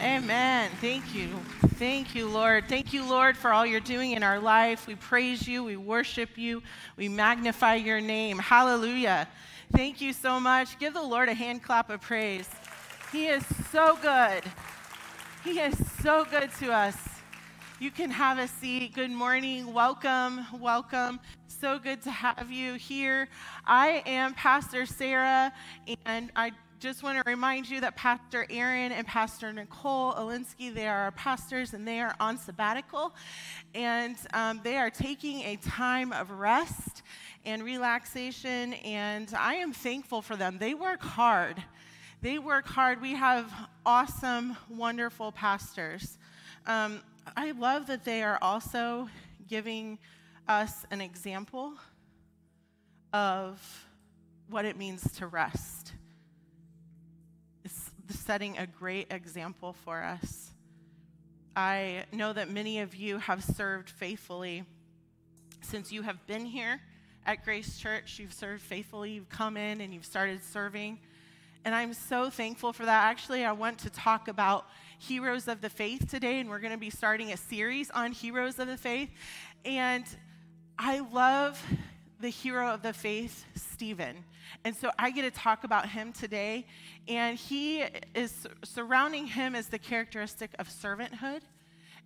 Amen. Thank you. Thank you, Lord. Thank you, Lord, for all you're doing in our life. We praise you. We worship you. We magnify your name. Hallelujah. Thank you so much. Give the Lord a hand clap of praise. He is so good. He is so good to us. You can have a seat. Good morning. Welcome. Welcome. So good to have you here. I am Pastor Sarah, and I just want to remind you that Pastor Aaron and Pastor Nicole Olinsky, they are our pastors and they are on sabbatical. And um, they are taking a time of rest and relaxation. And I am thankful for them. They work hard. They work hard. We have awesome, wonderful pastors. Um, I love that they are also giving us an example of what it means to rest setting a great example for us. I know that many of you have served faithfully since you have been here at Grace Church. You've served faithfully, you've come in and you've started serving. And I'm so thankful for that. Actually, I want to talk about heroes of the faith today, and we're going to be starting a series on heroes of the faith. And I love the hero of the faith, Stephen. And so I get to talk about him today. And he is surrounding him as the characteristic of servanthood.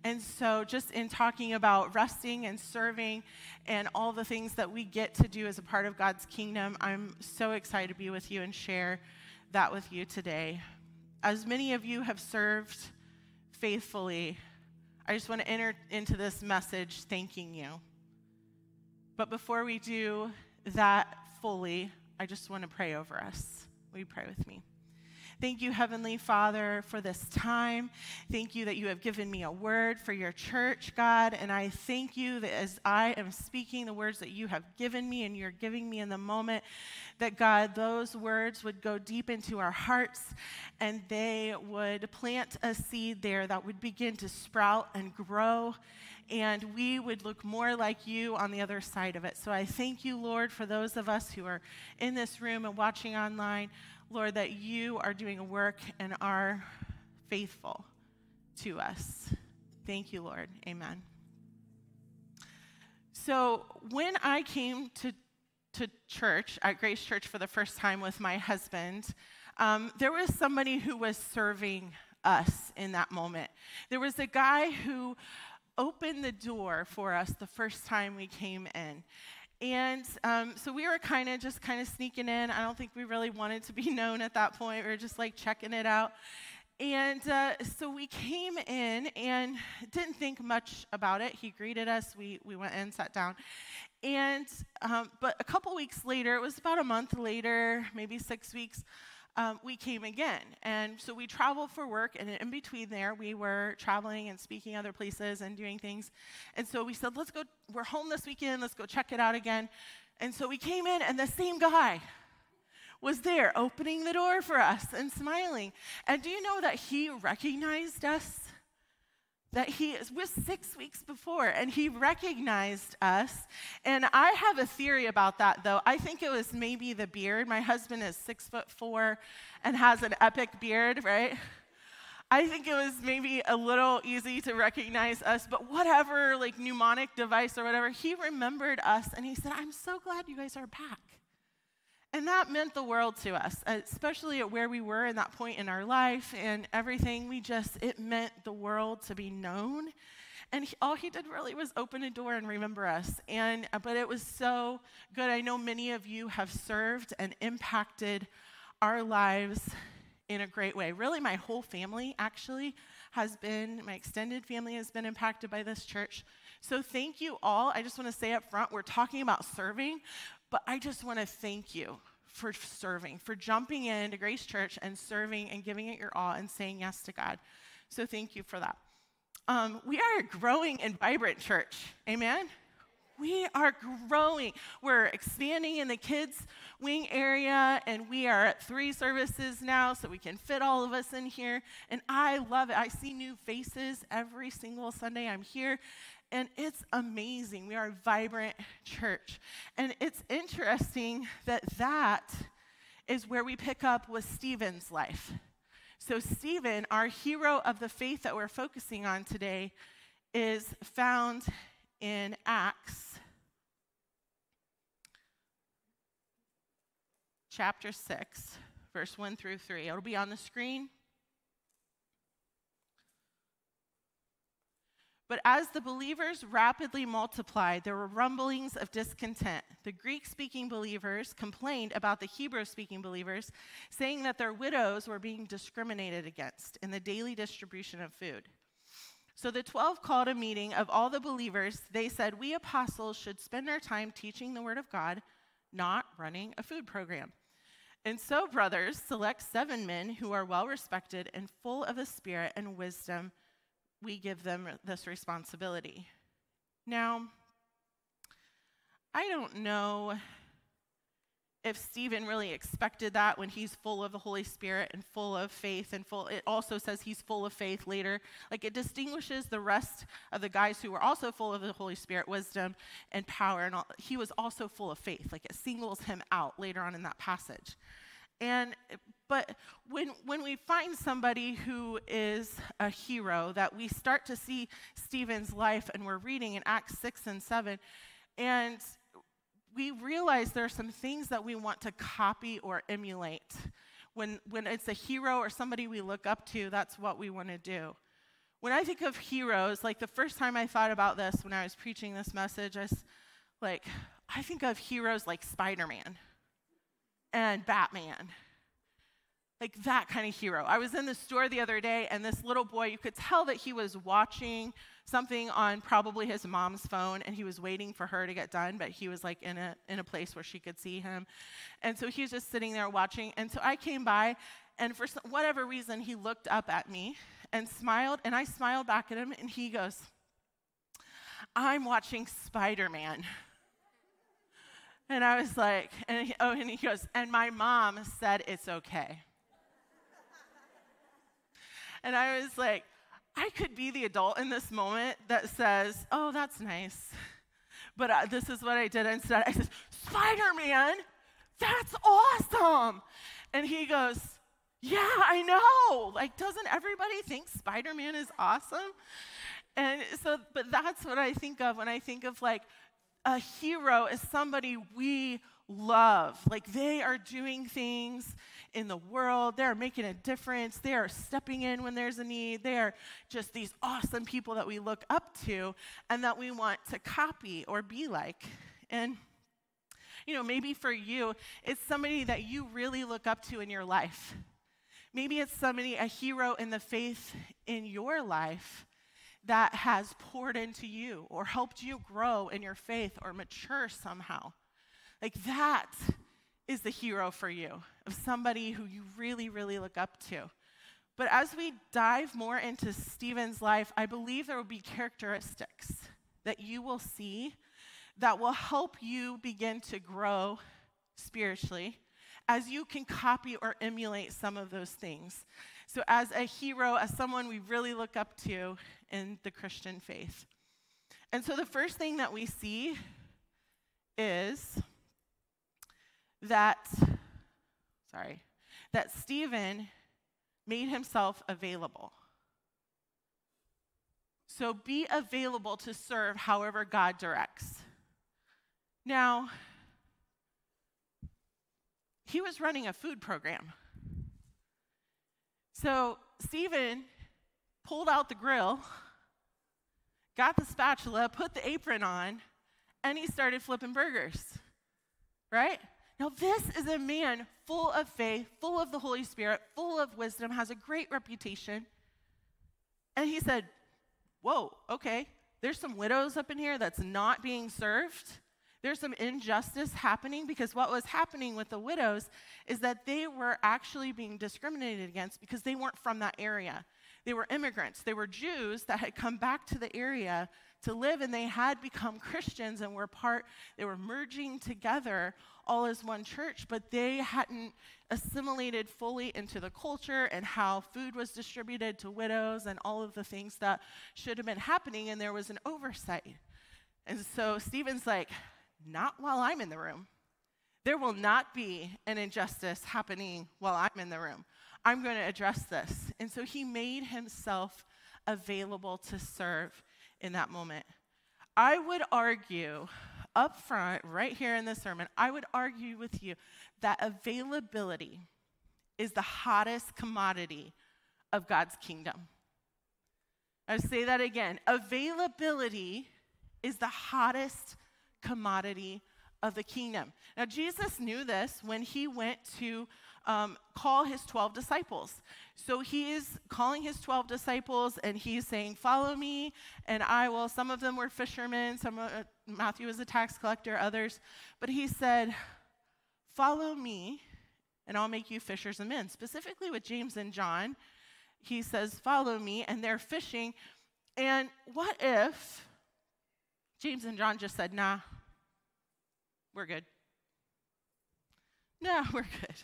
And so, just in talking about resting and serving and all the things that we get to do as a part of God's kingdom, I'm so excited to be with you and share that with you today. As many of you have served faithfully, I just want to enter into this message thanking you. But before we do that fully, I just want to pray over us. Will you pray with me? Thank you, Heavenly Father, for this time. Thank you that you have given me a word for your church, God. And I thank you that as I am speaking the words that you have given me and you're giving me in the moment, that God, those words would go deep into our hearts and they would plant a seed there that would begin to sprout and grow and we would look more like you on the other side of it. So I thank you, Lord, for those of us who are in this room and watching online, Lord, that you are doing a work and are faithful to us. Thank you, Lord. Amen. So when I came to, to church, at Grace Church for the first time with my husband, um, there was somebody who was serving us in that moment. There was a guy who opened the door for us the first time we came in. And um, so we were kind of just kind of sneaking in. I don't think we really wanted to be known at that point. We were just like checking it out. And uh, so we came in and didn't think much about it. He greeted us. We, we went in, sat down. And, um, but a couple weeks later, it was about a month later, maybe six weeks, um, we came again. And so we traveled for work, and in between there, we were traveling and speaking other places and doing things. And so we said, let's go, we're home this weekend, let's go check it out again. And so we came in, and the same guy was there opening the door for us and smiling. And do you know that he recognized us? That he was six weeks before and he recognized us. And I have a theory about that though. I think it was maybe the beard. My husband is six foot four and has an epic beard, right? I think it was maybe a little easy to recognize us, but whatever, like mnemonic device or whatever, he remembered us and he said, I'm so glad you guys are back. And that meant the world to us, especially at where we were in that point in our life and everything. We just, it meant the world to be known. And he, all he did really was open a door and remember us. And, uh, but it was so good. I know many of you have served and impacted our lives in a great way. Really, my whole family actually has been, my extended family has been impacted by this church. So thank you all. I just want to say up front, we're talking about serving, but I just want to thank you for serving, for jumping into Grace Church and serving and giving it your all and saying yes to God. So thank you for that. Um, we are a growing and vibrant church. Amen? We are growing. We're expanding in the kids' wing area, and we are at three services now, so we can fit all of us in here. And I love it. I see new faces every single Sunday I'm here, and it's amazing. We are a vibrant church. And it's interesting that that is where we pick up with Stephen's life. So, Stephen, our hero of the faith that we're focusing on today, is found in Acts chapter 6, verse 1 through 3. It'll be on the screen. But as the believers rapidly multiplied, there were rumblings of discontent. The Greek speaking believers complained about the Hebrew speaking believers, saying that their widows were being discriminated against in the daily distribution of food. So the 12 called a meeting of all the believers. They said, We apostles should spend our time teaching the word of God, not running a food program. And so, brothers, select seven men who are well respected and full of the Spirit and wisdom we give them this responsibility. Now, I don't know if Stephen really expected that when he's full of the Holy Spirit and full of faith and full it also says he's full of faith later. Like it distinguishes the rest of the guys who were also full of the Holy Spirit wisdom and power and all, he was also full of faith. Like it singles him out later on in that passage. And but when when we find somebody who is a hero, that we start to see Stephen's life, and we're reading in Acts six and seven, and we realize there are some things that we want to copy or emulate. When when it's a hero or somebody we look up to, that's what we want to do. When I think of heroes, like the first time I thought about this when I was preaching this message, I was like, I think of heroes like Spider Man and Batman. Like that kind of hero. I was in the store the other day, and this little boy, you could tell that he was watching something on probably his mom's phone, and he was waiting for her to get done, but he was like in a, in a place where she could see him. And so he was just sitting there watching. And so I came by, and for some, whatever reason, he looked up at me and smiled, and I smiled back at him, and he goes, I'm watching Spider Man. And I was like, and he, oh, and he goes, and my mom said it's okay. And I was like, I could be the adult in this moment that says, oh, that's nice. But uh, this is what I did instead. I said, Spider Man, that's awesome. And he goes, yeah, I know. Like, doesn't everybody think Spider Man is awesome? And so, but that's what I think of when I think of like a hero is somebody we love. Like they are doing things in the world, they're making a difference, they are stepping in when there's a need, they are just these awesome people that we look up to and that we want to copy or be like. And you know, maybe for you, it's somebody that you really look up to in your life. Maybe it's somebody, a hero in the faith in your life that has poured into you or helped you grow in your faith or mature somehow. Like that is the hero for you, of somebody who you really, really look up to. But as we dive more into Stephen's life, I believe there will be characteristics that you will see that will help you begin to grow spiritually as you can copy or emulate some of those things. So, as a hero, as someone we really look up to in the Christian faith. And so, the first thing that we see is that, sorry, that Stephen made himself available. So, be available to serve however God directs. Now, he was running a food program. So Stephen pulled out the grill, got the spatula, put the apron on, and he started flipping burgers. Right? Now, this is a man full of faith, full of the Holy Spirit, full of wisdom, has a great reputation. And he said, Whoa, okay, there's some widows up in here that's not being served there's some injustice happening because what was happening with the widows is that they were actually being discriminated against because they weren't from that area. They were immigrants. They were Jews that had come back to the area to live and they had become Christians and were part, they were merging together all as one church, but they hadn't assimilated fully into the culture and how food was distributed to widows and all of the things that should have been happening, and there was an oversight. And so Stephen's like, not while I'm in the room. There will not be an injustice happening while I'm in the room. I'm going to address this. And so he made himself available to serve in that moment. I would argue up front, right here in this sermon, I would argue with you that availability is the hottest commodity of God's kingdom. I say that again. Availability is the hottest commodity of the kingdom. Now, Jesus knew this when he went to um, call his 12 disciples. So he is calling his 12 disciples and he's saying, Follow me, and I will. Some of them were fishermen, some uh, Matthew was a tax collector, others. But he said, Follow me, and I'll make you fishers of men. Specifically with James and John, he says, Follow me, and they're fishing. And what if James and John just said, Nah, we're good? No, we're good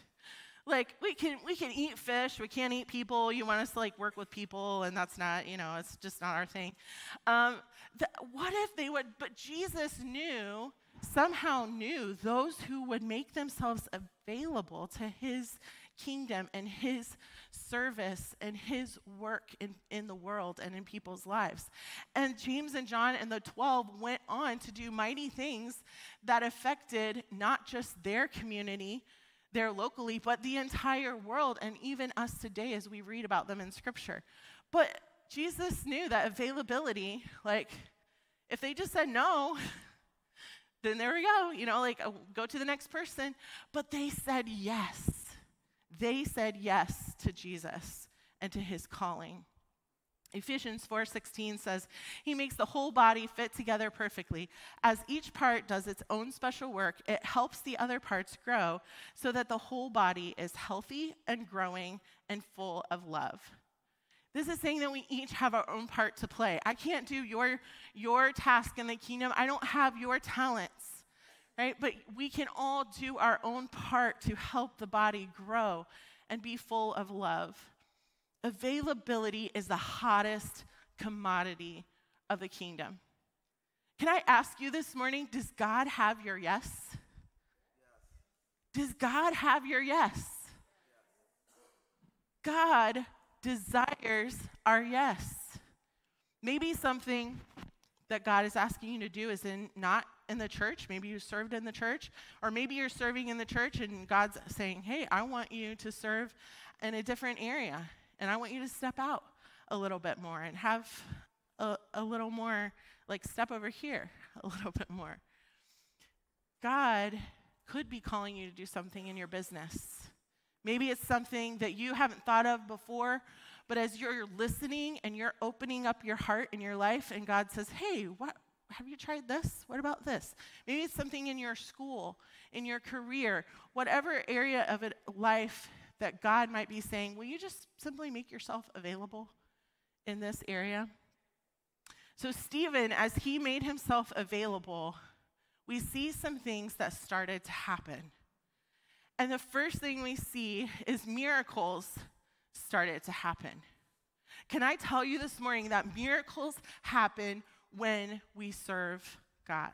like we can we can eat fish we can't eat people you want us to like work with people and that's not you know it's just not our thing um, the, what if they would but jesus knew somehow knew those who would make themselves available to his kingdom and his service and his work in, in the world and in people's lives. And James and John and the 12 went on to do mighty things that affected not just their community, there locally, but the entire world, and even us today as we read about them in Scripture. But Jesus knew that availability, like, if they just said no, then there we go, you know, like, uh, go to the next person. But they said yes. They said yes to Jesus and to his calling. Ephesians 4:16 says, "He makes the whole body fit together perfectly. As each part does its own special work, it helps the other parts grow so that the whole body is healthy and growing and full of love." This is saying that we each have our own part to play. I can't do your your task in the kingdom. I don't have your talents. Right? But we can all do our own part to help the body grow and be full of love. Availability is the hottest commodity of the kingdom. Can I ask you this morning, does God have your yes? Does God have your yes? God desires our yes. Maybe something that God is asking you to do is in not in the church. Maybe you served in the church, or maybe you're serving in the church and God's saying, "Hey, I want you to serve in a different area." And I want you to step out a little bit more and have a, a little more, like, step over here a little bit more. God could be calling you to do something in your business. Maybe it's something that you haven't thought of before, but as you're listening and you're opening up your heart and your life, and God says, Hey, what, have you tried this? What about this? Maybe it's something in your school, in your career, whatever area of it, life that God might be saying, Will you just simply make yourself available in this area? So, Stephen, as he made himself available, we see some things that started to happen. And the first thing we see is miracles started to happen. Can I tell you this morning that miracles happen when we serve God?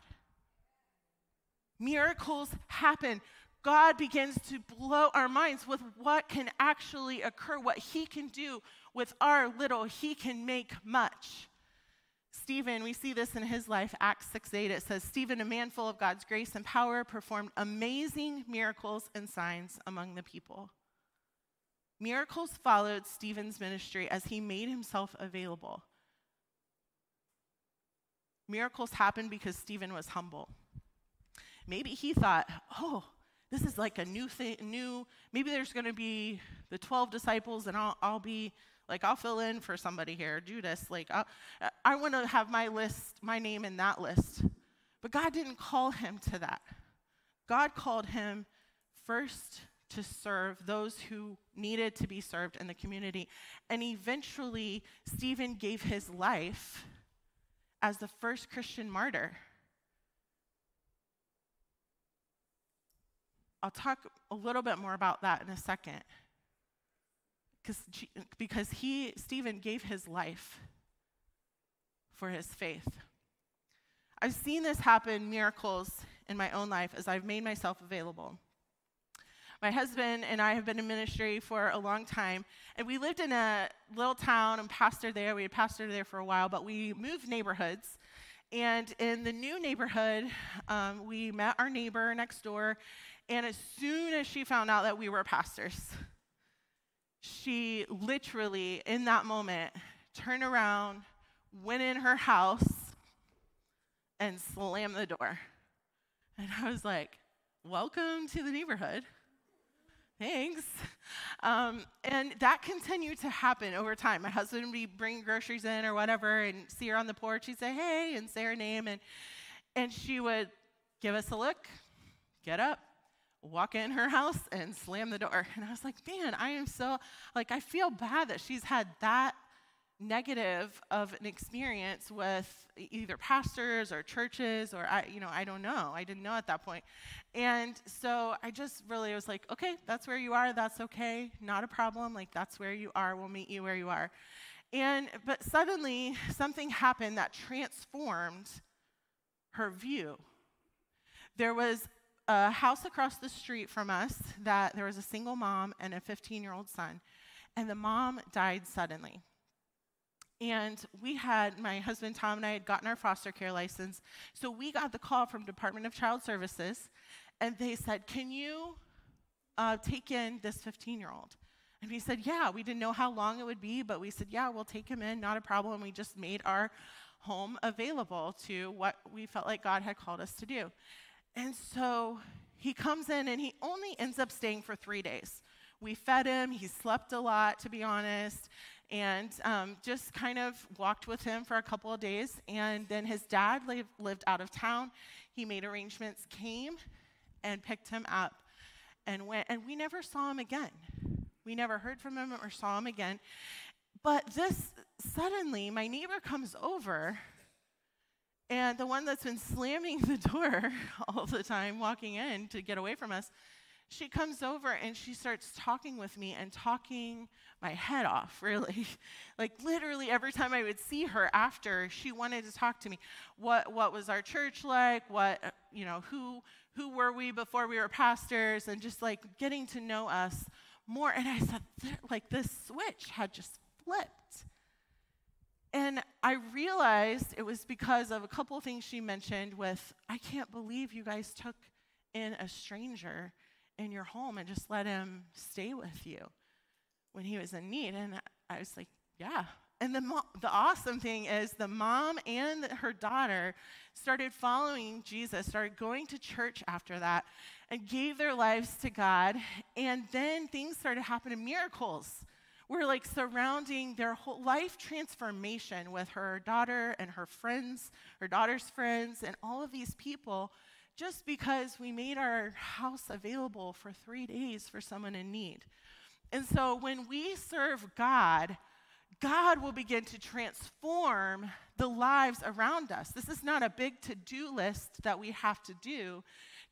Miracles happen God begins to blow our minds with what can actually occur, what He can do with our little, He can make much. Stephen, we see this in his life, Acts 6 8. It says, Stephen, a man full of God's grace and power, performed amazing miracles and signs among the people. Miracles followed Stephen's ministry as he made himself available. Miracles happened because Stephen was humble. Maybe he thought, oh, this is like a new thing, new, maybe there's going to be the 12 disciples and I'll, I'll be, like, I'll fill in for somebody here, Judas. Like, I'll, I want to have my list, my name in that list. But God didn't call him to that. God called him first to serve those who needed to be served in the community. And eventually, Stephen gave his life as the first Christian martyr. I'll talk a little bit more about that in a second. Because he, Stephen, gave his life for his faith. I've seen this happen, miracles in my own life as I've made myself available. My husband and I have been in ministry for a long time, and we lived in a little town and pastored there. We had pastored there for a while, but we moved neighborhoods. And in the new neighborhood, um, we met our neighbor next door, and as soon as she found out that we were pastors, she literally, in that moment, turned around, went in her house, and slammed the door. And I was like, Welcome to the neighborhood. Thanks. Um, and that continued to happen over time. My husband would be bringing groceries in or whatever and see her on the porch. He'd say, Hey, and say her name. And, and she would give us a look, get up, walk in her house, and slam the door. And I was like, Man, I am so, like, I feel bad that she's had that negative of an experience with either pastors or churches or I, you know, I don't know. I didn't know at that. And so I just really was like, okay, that's where you are. That's okay. Not a problem. Like that's where you are. We'll meet you where you are. And but suddenly something happened that transformed her view. There was a house across the street from us that there was a single mom and a 15-year-old son, and the mom died suddenly. And we had, my husband Tom and I had gotten our foster care license. So we got the call from Department of Child Services, and they said, Can you uh, take in this 15 year old? And we said, Yeah, we didn't know how long it would be, but we said, Yeah, we'll take him in, not a problem. We just made our home available to what we felt like God had called us to do. And so he comes in and he only ends up staying for three days. We fed him, he slept a lot, to be honest and um, just kind of walked with him for a couple of days. And then his dad lived, lived out of town. He made arrangements, came and picked him up and went. And we never saw him again. We never heard from him or saw him again. But this suddenly, my neighbor comes over, and the one that's been slamming the door all the time, walking in to get away from us, she comes over and she starts talking with me and talking my head off, really. like literally every time I would see her after, she wanted to talk to me. What what was our church like? What uh, you know, who who were we before we were pastors and just like getting to know us more. And I said like this switch had just flipped. And I realized it was because of a couple of things she mentioned with I can't believe you guys took in a stranger in your home and just let him stay with you when he was in need. And I was like, yeah. And the, mo- the awesome thing is the mom and her daughter started following Jesus, started going to church after that, and gave their lives to God. And then things started happening, miracles were like surrounding their whole life transformation with her daughter and her friends, her daughter's friends, and all of these people just because we made our house available for three days for someone in need. And so when we serve God, God will begin to transform the lives around us. This is not a big to do list that we have to do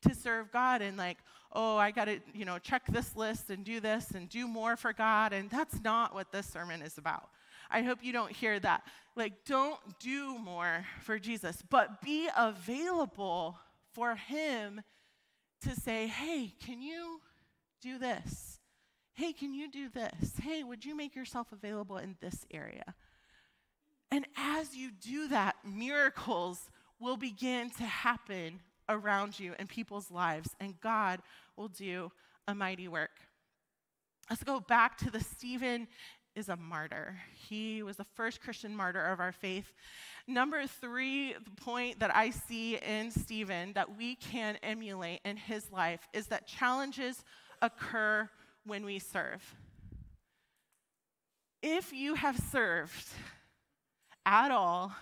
to serve God and, like, oh, I got to, you know, check this list and do this and do more for God. And that's not what this sermon is about. I hope you don't hear that. Like, don't do more for Jesus, but be available for him to say, hey, can you do this? Hey, can you do this? Hey, would you make yourself available in this area? And as you do that, miracles will begin to happen around you in people's lives, and God will do a mighty work. Let's go back to the Stephen is a martyr. He was the first Christian martyr of our faith. Number three, the point that I see in Stephen that we can emulate in his life is that challenges occur when we serve. If you have served at all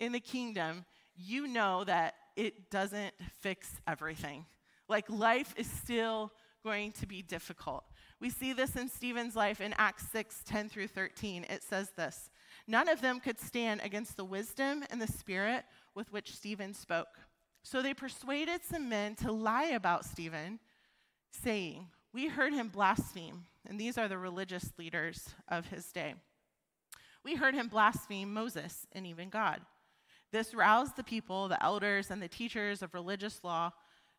in the kingdom, you know that it doesn't fix everything. Like life is still going to be difficult. We see this in Stephen's life in Acts 6 10 through 13. It says this None of them could stand against the wisdom and the spirit with which Stephen spoke. So they persuaded some men to lie about Stephen, saying, We heard him blaspheme. And these are the religious leaders of his day. We heard him blaspheme Moses and even God. This roused the people, the elders, and the teachers of religious law,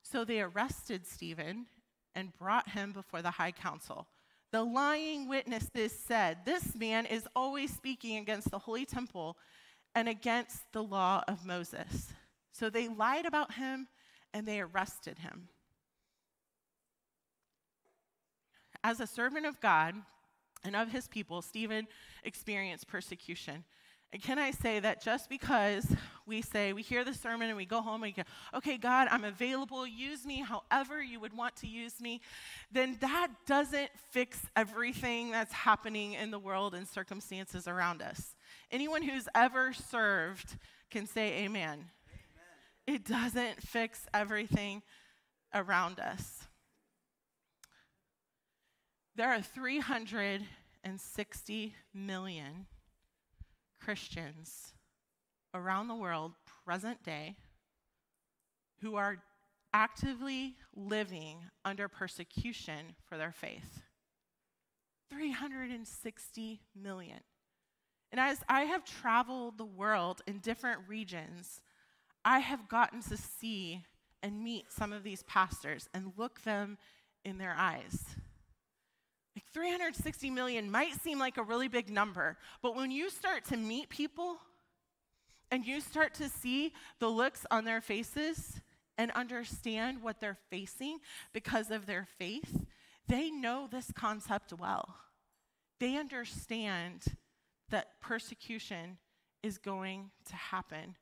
so they arrested Stephen and brought him before the high council. The lying witnesses said, This man is always speaking against the holy temple and against the law of Moses. So they lied about him and they arrested him. As a servant of God and of his people, Stephen experienced persecution. And can I say that just because we say, we hear the sermon and we go home and we go, okay, God, I'm available, use me however you would want to use me, then that doesn't fix everything that's happening in the world and circumstances around us. Anyone who's ever served can say amen. amen. It doesn't fix everything around us. There are 360 million Christians around the world, present day, who are actively living under persecution for their faith. 360 million. And as I have traveled the world in different regions, I have gotten to see and meet some of these pastors and look them in their eyes. Like 360 million might seem like a really big number, but when you start to meet people and you start to see the looks on their faces and understand what they're facing because of their faith, they know this concept well. They understand that persecution is going to happen.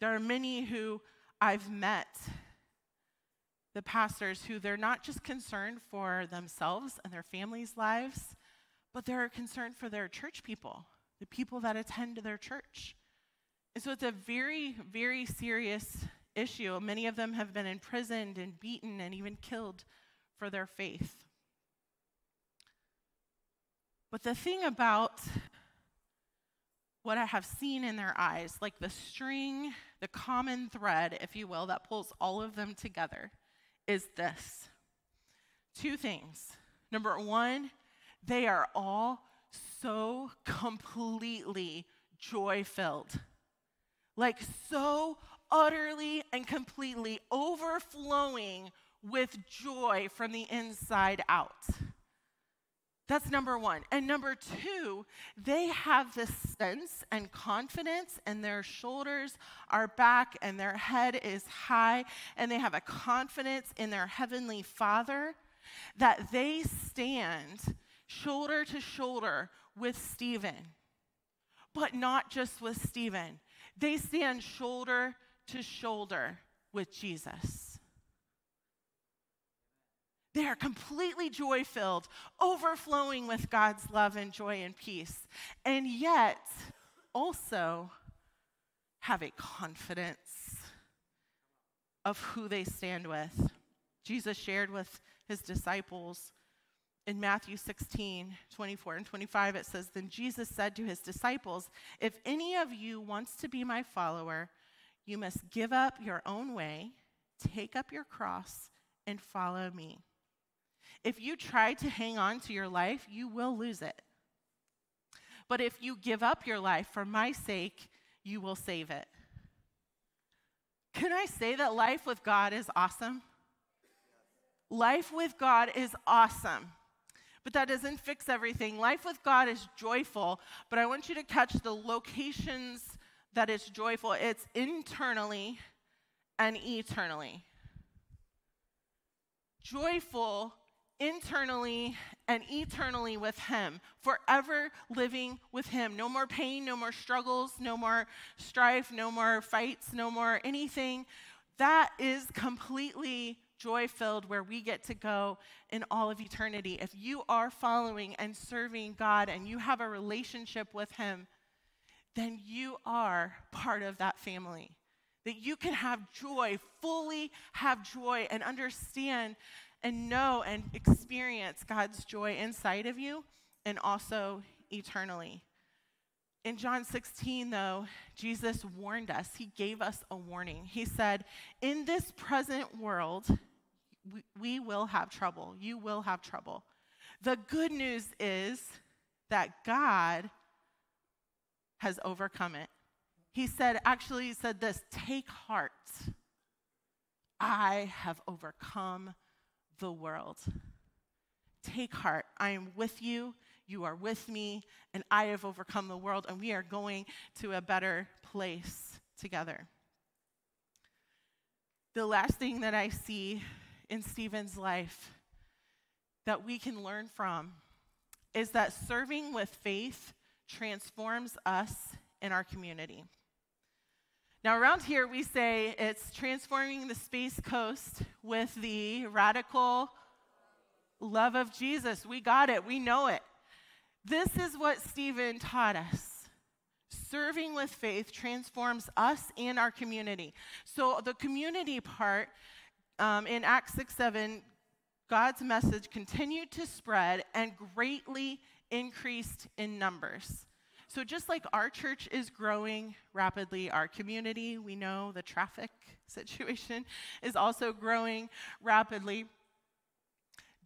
There are many who I've met the pastors who they're not just concerned for themselves and their families' lives, but they're concerned for their church people, the people that attend their church. And so it's a very, very serious issue. Many of them have been imprisoned and beaten and even killed for their faith. But the thing about what I have seen in their eyes, like the string, the common thread, if you will, that pulls all of them together, is this two things. Number one, they are all so completely joy filled. Like, so utterly and completely overflowing with joy from the inside out. That's number one. And number two, they have this sense and confidence, and their shoulders are back, and their head is high, and they have a confidence in their heavenly Father that they stand shoulder to shoulder with Stephen. But not just with Stephen, they stand shoulder to shoulder with Jesus. They are completely joy filled, overflowing with God's love and joy and peace, and yet also have a confidence of who they stand with. Jesus shared with his disciples in Matthew 16, 24 and 25, it says, Then Jesus said to his disciples, If any of you wants to be my follower, you must give up your own way, take up your cross, and follow me. If you try to hang on to your life, you will lose it. But if you give up your life for my sake, you will save it. Can I say that life with God is awesome? Life with God is awesome. But that doesn't fix everything. Life with God is joyful, but I want you to catch the locations that it's joyful. It's internally and eternally. Joyful internally and eternally with Him, forever living with Him. No more pain, no more struggles, no more strife, no more fights, no more anything. That is completely joy filled where we get to go in all of eternity. If you are following and serving God and you have a relationship with Him, then you are part of that family. That you can have joy, fully have joy, and understand and know and experience God's joy inside of you and also eternally. In John 16, though, Jesus warned us. He gave us a warning. He said, In this present world, we, will have trouble. You will have trouble. The good news is that God has overcome it. he said, actually, he said this take heart. I have overcome the world. Take heart. I am with you. You are with me, and I have overcome the world, and we are going to a better place together. The last thing that I see in Stephen's life that we can learn from is that serving with faith transforms us in our community. Now, around here, we say it's transforming the Space Coast with the radical love of Jesus. We got it, we know it. This is what Stephen taught us. Serving with faith transforms us and our community. So, the community part um, in Acts 6 7, God's message continued to spread and greatly increased in numbers. So, just like our church is growing rapidly, our community, we know the traffic situation is also growing rapidly.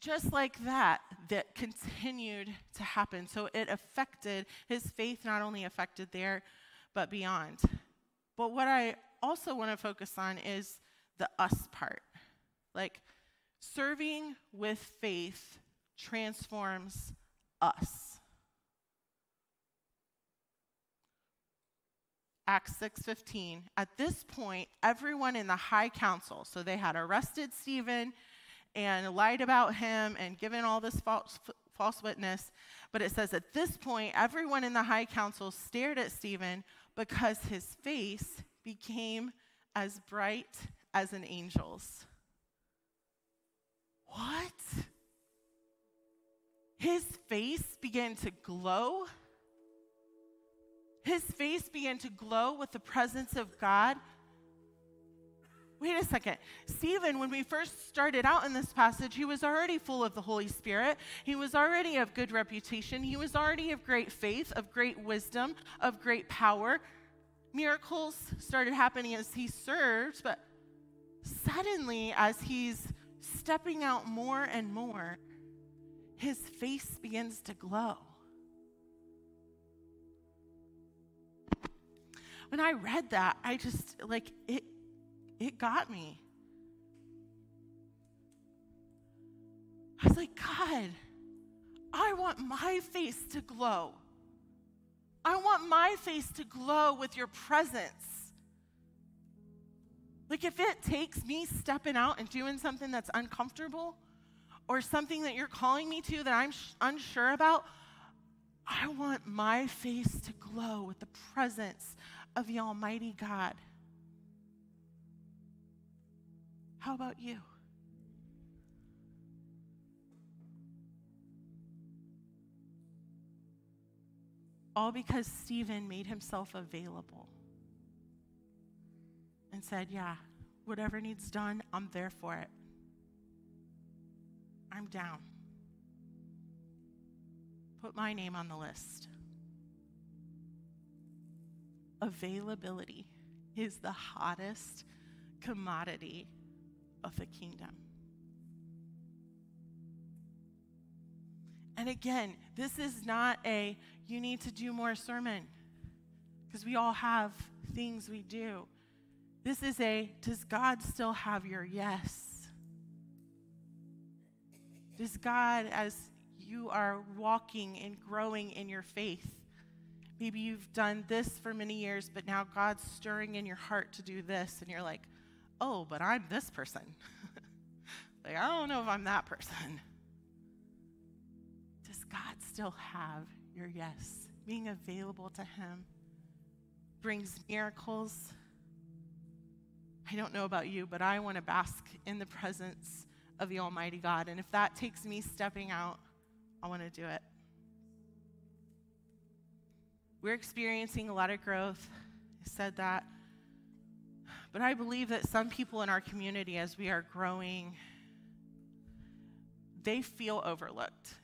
Just like that, that continued to happen. So, it affected his faith, not only affected there, but beyond. But what I also want to focus on is the us part. Like, serving with faith transforms us. Acts 6:15. At this point, everyone in the high council, so they had arrested Stephen and lied about him and given all this false, false witness, but it says at this point, everyone in the high council stared at Stephen because his face became as bright as an angel's. What? His face began to glow his face began to glow with the presence of God. Wait a second. Stephen, when we first started out in this passage, he was already full of the Holy Spirit. He was already of good reputation. He was already of great faith, of great wisdom, of great power. Miracles started happening as he served, but suddenly, as he's stepping out more and more, his face begins to glow. When I read that, I just like it it got me. I was like, God, I want my face to glow. I want my face to glow with your presence. Like, if it takes me stepping out and doing something that's uncomfortable or something that you're calling me to that I'm sh- unsure about, I want my face to glow with the presence of the Almighty God. How about you? All because Stephen made himself available and said, Yeah, whatever needs done, I'm there for it. I'm down. Put my name on the list availability is the hottest commodity of the kingdom. And again, this is not a you need to do more sermon because we all have things we do. This is a does God still have your yes? Does God, as you are walking and growing in your faith, Maybe you've done this for many years, but now God's stirring in your heart to do this, and you're like, oh, but I'm this person. like, I don't know if I'm that person. Does God still have your yes? Being available to Him brings miracles. I don't know about you, but I want to bask in the presence of the Almighty God. And if that takes me stepping out, I want to do it. We're experiencing a lot of growth. I said that. But I believe that some people in our community, as we are growing, they feel overlooked.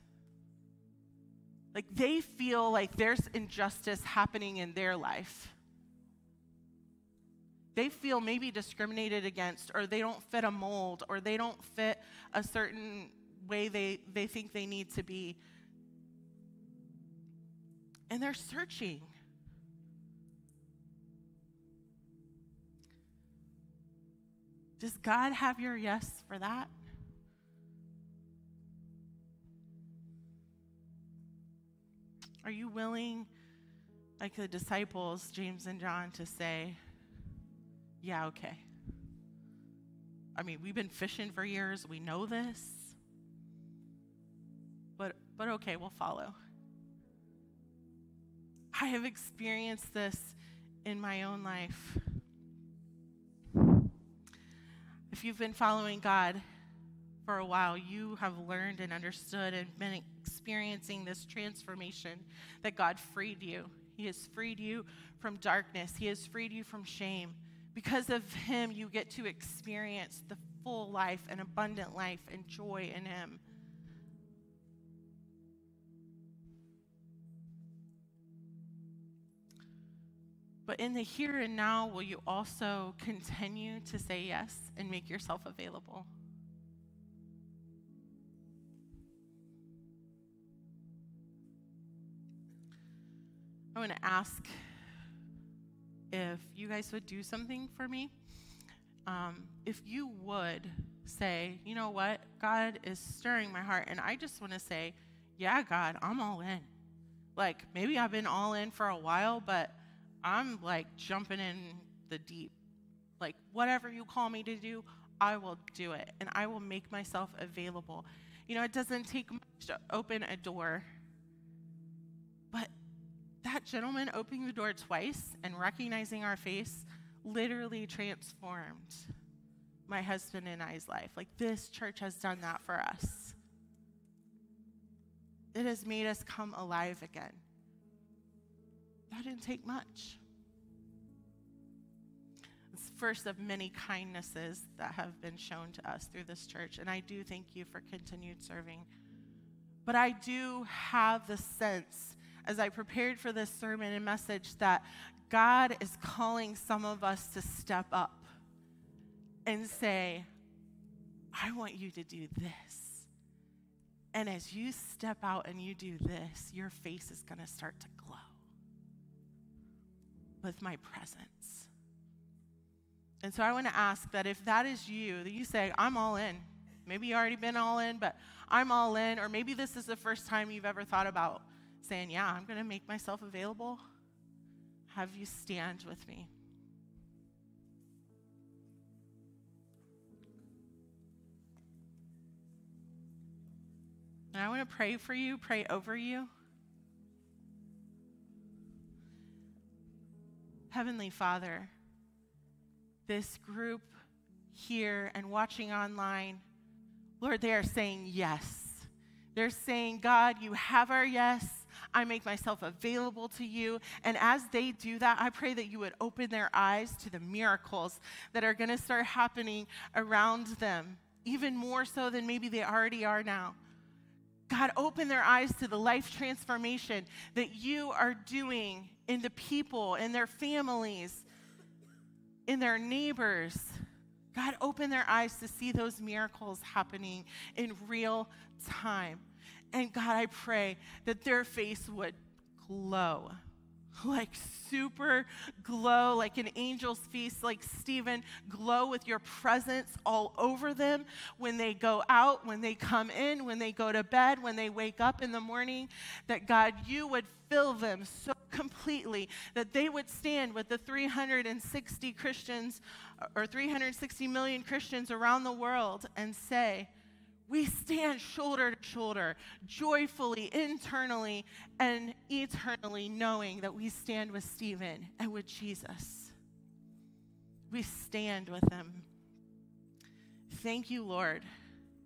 Like they feel like there's injustice happening in their life. They feel maybe discriminated against, or they don't fit a mold, or they don't fit a certain way they, they think they need to be and they're searching. Does God have your yes for that? Are you willing, like the disciples, James and John, to say, Yeah, okay. I mean, we've been fishing for years, we know this, but, but okay, we'll follow. I have experienced this in my own life. If you've been following God for a while, you have learned and understood and been experiencing this transformation that God freed you. He has freed you from darkness, He has freed you from shame. Because of Him, you get to experience the full life and abundant life and joy in Him. But in the here and now, will you also continue to say yes and make yourself available? I want to ask if you guys would do something for me. Um, if you would say, you know what, God is stirring my heart, and I just want to say, yeah, God, I'm all in. Like, maybe I've been all in for a while, but I'm like jumping in the deep. Like, whatever you call me to do, I will do it, and I will make myself available. You know, it doesn't take much to open a door, but that gentleman opening the door twice and recognizing our face literally transformed my husband and I's life. Like this church has done that for us. It has made us come alive again. That didn't take much. It's the first of many kindnesses that have been shown to us through this church, and I do thank you for continued serving. But I do have the sense as I prepared for this sermon and message that God is calling some of us to step up and say, I want you to do this. And as you step out and you do this, your face is going to start to glow with my presence. And so I want to ask that if that is you, that you say, I'm all in. Maybe you already been all in, but I'm all in. Or maybe this is the first time you've ever thought about saying, Yeah, I'm going to make myself available, have you stand with me. And I want to pray for you, pray over you. Heavenly Father, this group here and watching online, Lord, they are saying yes. They're saying, God, you have our yes. I make myself available to you. And as they do that, I pray that you would open their eyes to the miracles that are going to start happening around them, even more so than maybe they already are now. God, open their eyes to the life transformation that you are doing in the people, in their families, in their neighbors. God, open their eyes to see those miracles happening in real time. And God, I pray that their face would glow like super glow, like an angel's feast, like Stephen, glow with your presence all over them when they go out, when they come in, when they go to bed, when they wake up in the morning. That God, you would fill them so completely that they would stand with the 360 Christians or 360 million Christians around the world and say, we stand shoulder to shoulder, joyfully, internally, and eternally, knowing that we stand with Stephen and with Jesus. We stand with them. Thank you, Lord.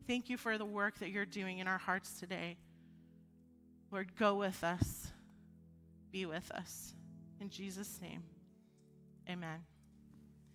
Thank you for the work that you're doing in our hearts today. Lord, go with us, be with us. In Jesus' name, amen.